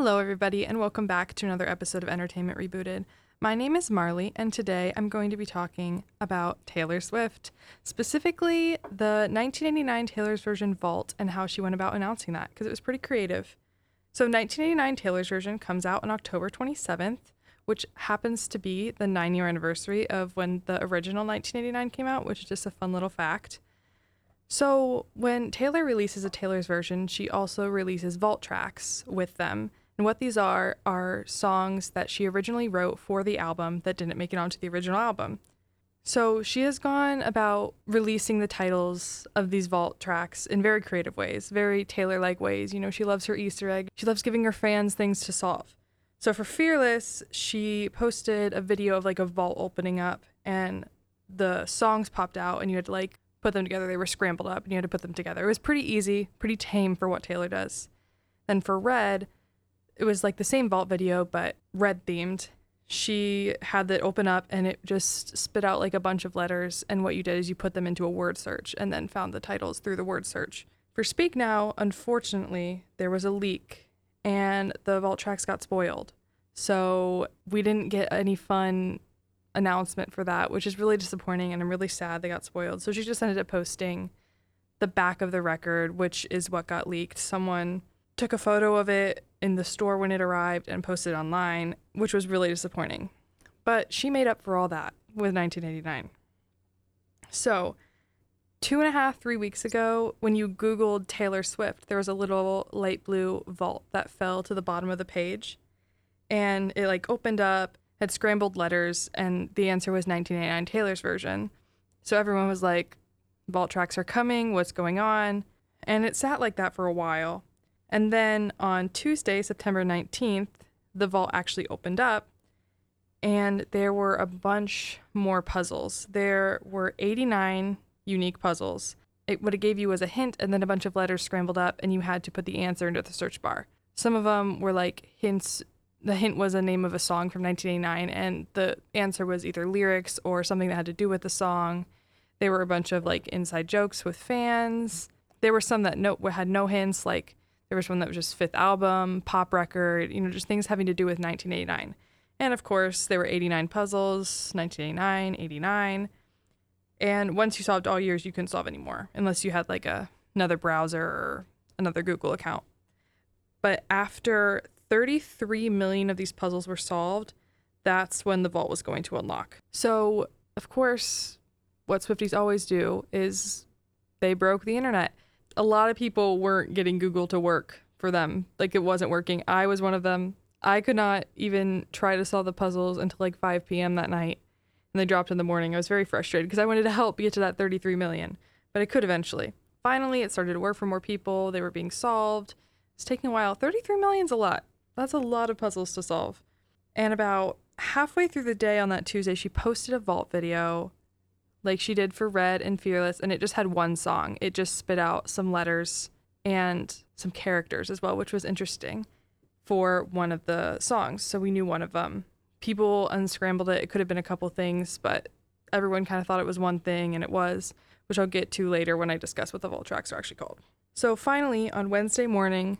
Hello, everybody, and welcome back to another episode of Entertainment Rebooted. My name is Marley, and today I'm going to be talking about Taylor Swift, specifically the 1989 Taylor's version Vault and how she went about announcing that, because it was pretty creative. So, 1989 Taylor's version comes out on October 27th, which happens to be the nine year anniversary of when the original 1989 came out, which is just a fun little fact. So, when Taylor releases a Taylor's version, she also releases vault tracks with them. And what these are are songs that she originally wrote for the album that didn't make it onto the original album. So, she has gone about releasing the titles of these vault tracks in very creative ways, very Taylor like ways. You know, she loves her Easter egg, she loves giving her fans things to solve. So, for Fearless, she posted a video of like a vault opening up and the songs popped out, and you had to like put them together. They were scrambled up and you had to put them together. It was pretty easy, pretty tame for what Taylor does. Then for Red, it was like the same vault video, but red themed. She had that open up and it just spit out like a bunch of letters. And what you did is you put them into a word search and then found the titles through the word search. For Speak Now, unfortunately, there was a leak and the vault tracks got spoiled. So we didn't get any fun announcement for that, which is really disappointing and I'm really sad they got spoiled. So she just ended up posting the back of the record, which is what got leaked. Someone took a photo of it in the store when it arrived and posted online, which was really disappointing. But she made up for all that with 1989. So, two and a half, three weeks ago, when you Googled Taylor Swift, there was a little light blue vault that fell to the bottom of the page. And it like opened up, had scrambled letters, and the answer was 1989 Taylor's version. So everyone was like, vault tracks are coming, what's going on? And it sat like that for a while. And then on Tuesday, September 19th, the vault actually opened up and there were a bunch more puzzles. There were 89 unique puzzles. It, what it gave you was a hint and then a bunch of letters scrambled up, and you had to put the answer into the search bar. Some of them were like hints. The hint was a name of a song from 1989, and the answer was either lyrics or something that had to do with the song. There were a bunch of like inside jokes with fans. There were some that no, had no hints, like there was one that was just fifth album, pop record, you know, just things having to do with 1989. And of course, there were 89 puzzles, 1989, 89. And once you solved all years, you couldn't solve anymore unless you had like a, another browser or another Google account. But after 33 million of these puzzles were solved, that's when the vault was going to unlock. So, of course, what Swifties always do is they broke the internet a lot of people weren't getting Google to work for them. Like it wasn't working. I was one of them. I could not even try to solve the puzzles until like 5 p.m. that night. And they dropped in the morning. I was very frustrated because I wanted to help get to that 33 million, but I could eventually. Finally, it started to work for more people. They were being solved. It's taking a while. 33 million's a lot. That's a lot of puzzles to solve. And about halfway through the day on that Tuesday, she posted a vault video like she did for Red and Fearless, and it just had one song. It just spit out some letters and some characters as well, which was interesting for one of the songs. So we knew one of them. People unscrambled it. It could have been a couple things, but everyone kind of thought it was one thing, and it was, which I'll get to later when I discuss what the vault tracks are actually called. So finally, on Wednesday morning,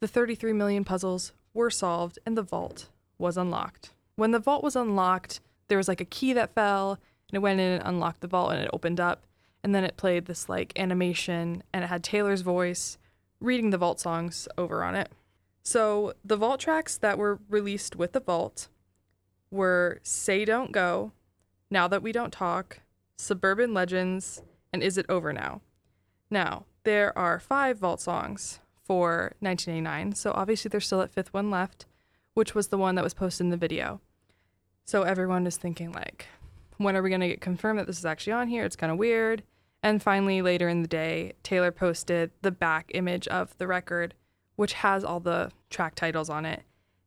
the 33 million puzzles were solved and the vault was unlocked. When the vault was unlocked, there was like a key that fell and it went in and unlocked the vault and it opened up. And then it played this like animation and it had Taylor's voice reading the vault songs over on it. So the vault tracks that were released with the vault were Say Don't Go, Now That We Don't Talk, Suburban Legends, and Is It Over Now? Now, there are five vault songs for 1989, so obviously there's still that fifth one left, which was the one that was posted in the video. So everyone is thinking, like, when are we going to get confirmed that this is actually on here? It's kind of weird. And finally, later in the day, Taylor posted the back image of the record, which has all the track titles on it.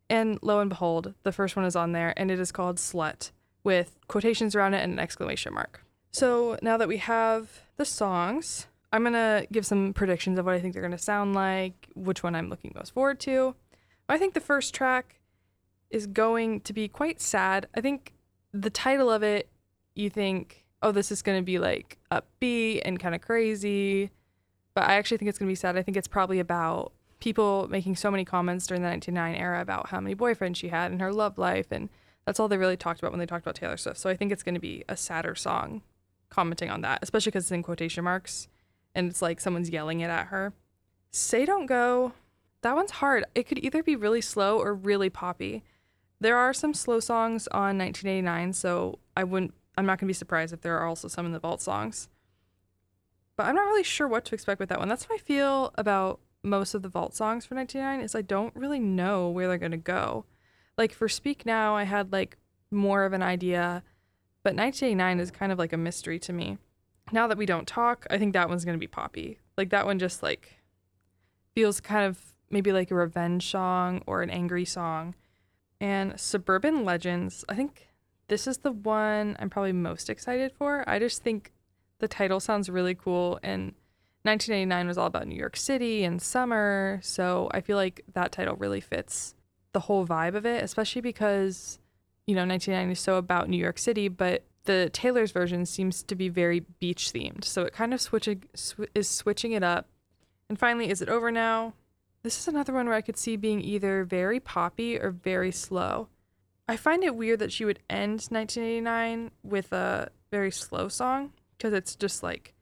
And lo and behold, the first one is on there, and it is called Slut with quotations around it and an exclamation mark. So now that we have the songs, I'm going to give some predictions of what I think they're going to sound like, which one I'm looking most forward to. I think the first track is going to be quite sad. I think the title of it you think, oh, this is going to be like upbeat and kind of crazy. But I actually think it's going to be sad. I think it's probably about people making so many comments during the 1999 era about how many boyfriends she had and her love life. And that's all they really talked about when they talked about Taylor Swift. So I think it's going to be a sadder song commenting on that, especially because it's in quotation marks and it's like someone's yelling it at her. Say Don't Go, that one's hard. It could either be really slow or really poppy. There are some slow songs on 1989, so I wouldn't I'm not going to be surprised if there are also some in the vault songs. But I'm not really sure what to expect with that one. That's how I feel about most of the vault songs for 1999 is I don't really know where they're going to go. Like for Speak Now, I had like more of an idea, but 1989 is kind of like a mystery to me. Now that we don't talk, I think that one's going to be poppy. Like that one just like feels kind of maybe like a revenge song or an angry song. And Suburban Legends, I think this is the one I'm probably most excited for. I just think the title sounds really cool and 1989 was all about New York City and summer, so I feel like that title really fits the whole vibe of it, especially because you know 1990 is so about New York City, but the Taylor's version seems to be very beach themed, so it kind of switching sw- is switching it up. And finally, is it over now? This is another one where I could see being either very poppy or very slow. I find it weird that she would end 1989 with a very slow song because it's just like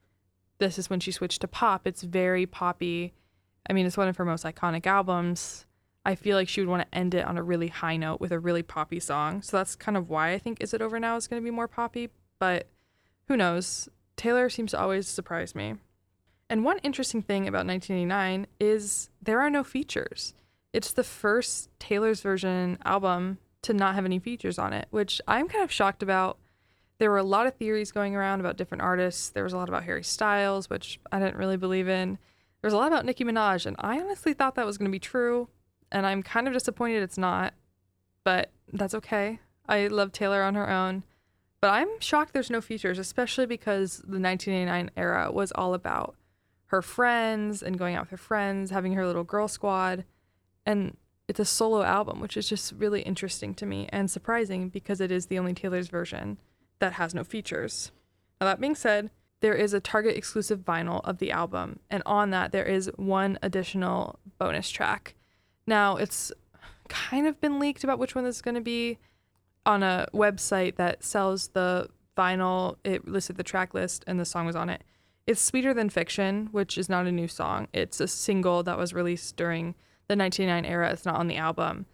this is when she switched to pop. It's very poppy. I mean, it's one of her most iconic albums. I feel like she would want to end it on a really high note with a really poppy song. So that's kind of why I think Is It Over Now is going to be more poppy, but who knows? Taylor seems to always surprise me. And one interesting thing about 1989 is there are no features. It's the first Taylor's version album to not have any features on it, which I'm kind of shocked about. There were a lot of theories going around about different artists. There was a lot about Harry Styles, which I didn't really believe in. There was a lot about Nicki Minaj, and I honestly thought that was going to be true. And I'm kind of disappointed it's not, but that's okay. I love Taylor on her own. But I'm shocked there's no features, especially because the 1989 era was all about her friends and going out with her friends, having her little girl squad. And it's a solo album, which is just really interesting to me and surprising because it is the only Taylor's version that has no features. Now, that being said, there is a Target exclusive vinyl of the album, and on that, there is one additional bonus track. Now, it's kind of been leaked about which one this is going to be on a website that sells the vinyl. It listed the track list, and the song was on it. It's Sweeter Than Fiction, which is not a new song. It's a single that was released during the 1999 era. It's not on the album,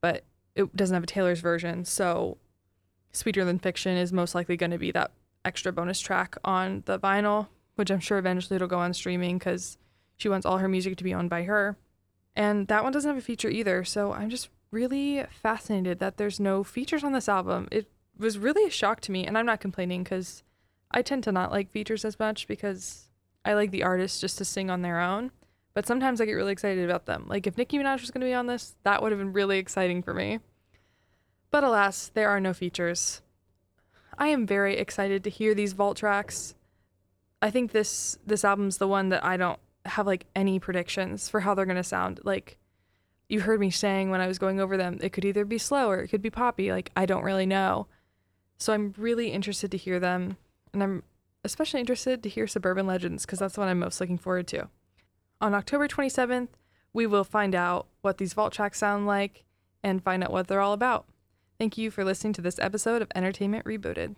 but it doesn't have a Taylor's version. So Sweeter Than Fiction is most likely going to be that extra bonus track on the vinyl, which I'm sure eventually it'll go on streaming because she wants all her music to be owned by her. And that one doesn't have a feature either. So I'm just really fascinated that there's no features on this album. It was really a shock to me, and I'm not complaining because I tend to not like features as much because I like the artists just to sing on their own. But sometimes I get really excited about them. Like if Nicki Minaj was going to be on this, that would have been really exciting for me. But alas, there are no features. I am very excited to hear these vault tracks. I think this this album's the one that I don't have like any predictions for how they're going to sound. Like you heard me saying when I was going over them, it could either be slow or it could be poppy. Like I don't really know. So I'm really interested to hear them and I'm especially interested to hear Suburban Legends because that's what I'm most looking forward to. On October 27th, we will find out what these vault tracks sound like and find out what they're all about. Thank you for listening to this episode of Entertainment Rebooted.